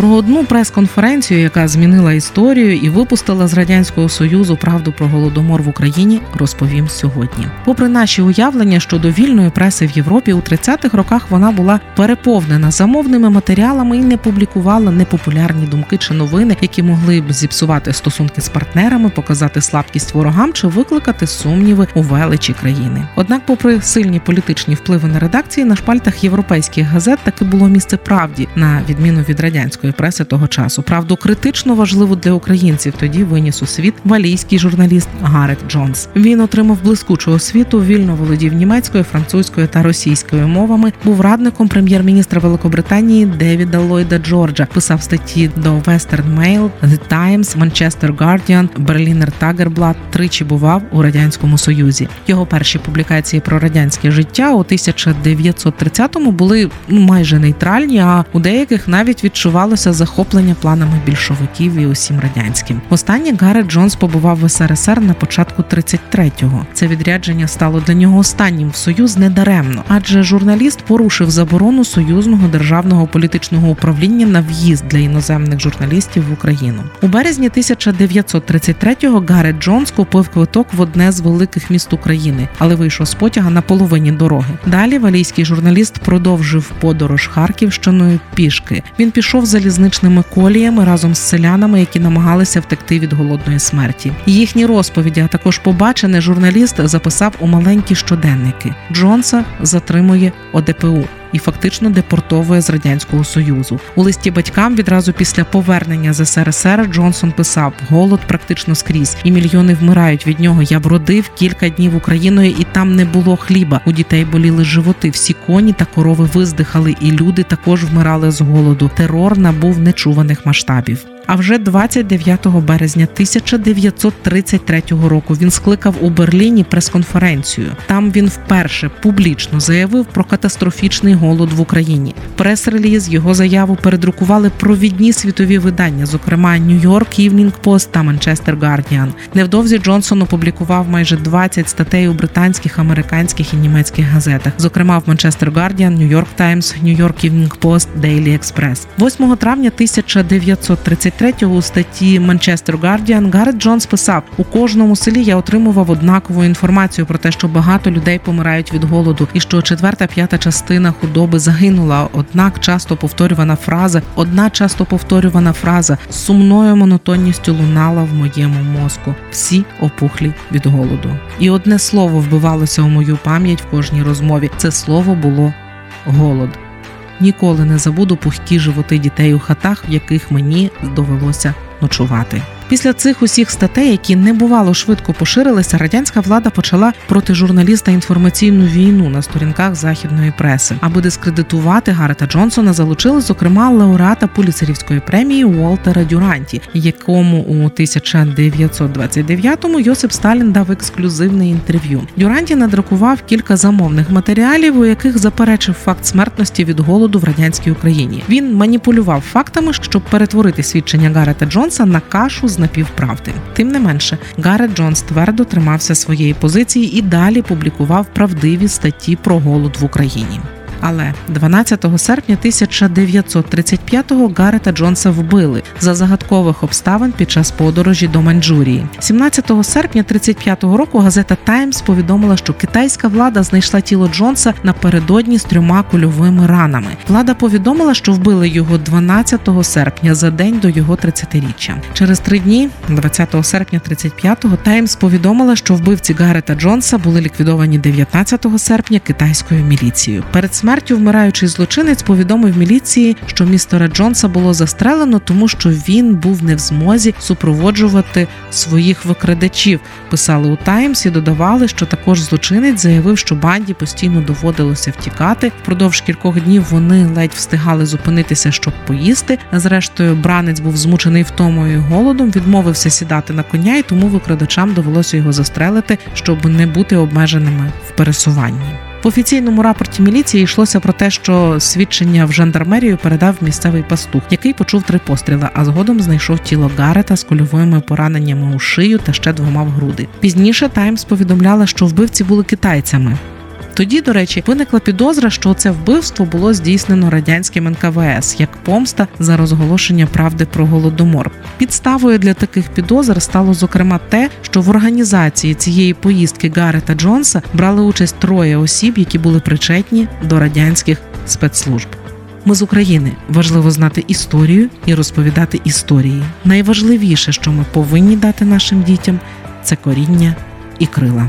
Про одну прес-конференцію, яка змінила історію і випустила з радянського союзу правду про голодомор в Україні, розповім сьогодні. Попри наші уявлення щодо вільної преси в Європі, у 30-х роках вона була переповнена замовними матеріалами і не публікувала непопулярні думки чи новини, які могли б зіпсувати стосунки з партнерами, показати слабкість ворогам чи викликати сумніви у величі країни. Однак, попри сильні політичні впливи на редакції, на шпальтах європейських газет таки було місце правді, на відміну від радянської радянської преси того часу. Правду критично важливу для українців тоді виніс у світ валійський журналіст Гарет Джонс. Він отримав блискучу освіту, вільно володів німецькою, французькою та російською мовами. Був радником прем'єр-міністра Великобританії Девіда Ллойда Джорджа. Писав статті до Western Mail, The Times, Manchester Guardian, Berliner Tageblatt. Тричі бував у радянському союзі. Його перші публікації про радянське життя у 1930-му були майже нейтральні, а у деяких навіть відчувалося відбулося захоплення планами більшовиків і усім радянським. Останнє Гарет Джонс побував в СРСР на початку 33-го. Це відрядження стало для нього останнім в союз недаремно, адже журналіст порушив заборону союзного державного політичного управління на в'їзд для іноземних журналістів в Україну. У березні 1933-го Гарет Джонс купив квиток в одне з великих міст України, але вийшов з потяга на половині дороги. Далі валійський журналіст продовжив подорож Харківщиною пішки. Він пішов заліз залізничними коліями разом з селянами, які намагалися втекти від голодної смерті. Їхні розповіді, а також побачене, журналіст записав у маленькі щоденники. Джонса затримує ОДПУ. І фактично депортовує з радянського союзу у листі батькам відразу після повернення з СРСР Джонсон писав: голод практично скрізь, і мільйони вмирають від нього. Я бродив кілька днів Україною, і там не було хліба. У дітей боліли животи. Всі коні та корови виздихали, і люди також вмирали з голоду. Терор набув нечуваних масштабів. А вже 29 березня 1933 року він скликав у Берліні прес-конференцію. Там він вперше публічно заявив про катастрофічний голод в Україні. Прес-реліз його заяву передрукували провідні світові видання, зокрема Нью-Йорк Evening Post та Манчестер Guardian. Невдовзі Джонсон опублікував майже 20 статей у британських, американських і німецьких газетах, зокрема в Манчестер York Times, New York Evening Post, Daily Express. 8 травня 1933 23 у статті Манчестер Guardian Гарет Джонс писав: у кожному селі я отримував однакову інформацію про те, що багато людей помирають від голоду, і що четверта п'ята частина худоби загинула. Однак часто повторювана фраза, одна часто повторювана фраза з сумною монотонністю лунала в моєму мозку. Всі опухлі від голоду. І одне слово вбивалося у мою пам'ять в кожній розмові. Це слово було голод. Ніколи не забуду пухкі животи дітей у хатах, в яких мені довелося ночувати. Після цих усіх статей, які не бувало швидко поширилися, радянська влада почала проти журналіста інформаційну війну на сторінках західної преси. Аби дискредитувати Гарета Джонсона, залучили зокрема лауреата Пуліцерівської премії Уолтера Дюранті, якому у 1929-му Йосип Сталін дав ексклюзивне інтерв'ю. Дюранті надрукував кілька замовних матеріалів, у яких заперечив факт смертності від голоду в радянській Україні. Він маніпулював фактами, щоб перетворити свідчення Гарета Джонса на кашу з напівправди. Тим не менше, Гарет Джонс твердо тримався своєї позиції і далі публікував правдиві статті про голод в Україні. Але 12 серпня 1935-го Гарета Джонса вбили за загадкових обставин під час подорожі до Маньчжурії. 17 серпня 35-го року газета Таймс повідомила, що китайська влада знайшла тіло Джонса напередодні з трьома кульовими ранами. Влада повідомила, що вбили його 12 серпня за день до його 30-річчя. Через три дні, 20 серпня 35-го, Таймс повідомила, що вбивці Гарета Джонса були ліквідовані 19 серпня китайською міліцією. Перед смертю вмираючий злочинець повідомив міліції, що містера Джонса було застрелено, тому що він був не в змозі супроводжувати своїх викрадачів. Писали у Таймс і додавали, що також злочинець заявив, що банді постійно доводилося втікати. Впродовж кількох днів вони ледь встигали зупинитися, щоб поїсти. Зрештою, бранець був змучений втомою і голодом, відмовився сідати на коня, і тому викрадачам довелося його застрелити, щоб не бути обмеженими в пересуванні. В офіційному рапорті міліції йшлося про те, що свідчення в жандармерію передав місцевий пастух, який почув три постріли, а згодом знайшов тіло Гарета з кульовими пораненнями у шию та ще двома в груди. Пізніше Таймс повідомляла, що вбивці були китайцями. Тоді, до речі, виникла підозра, що це вбивство було здійснено радянським НКВС як помста за розголошення правди про голодомор. Підставою для таких підозр стало зокрема те, що в організації цієї поїздки Гарета Джонса брали участь троє осіб, які були причетні до радянських спецслужб. Ми з України важливо знати історію і розповідати історії. Найважливіше, що ми повинні дати нашим дітям, це коріння і крила.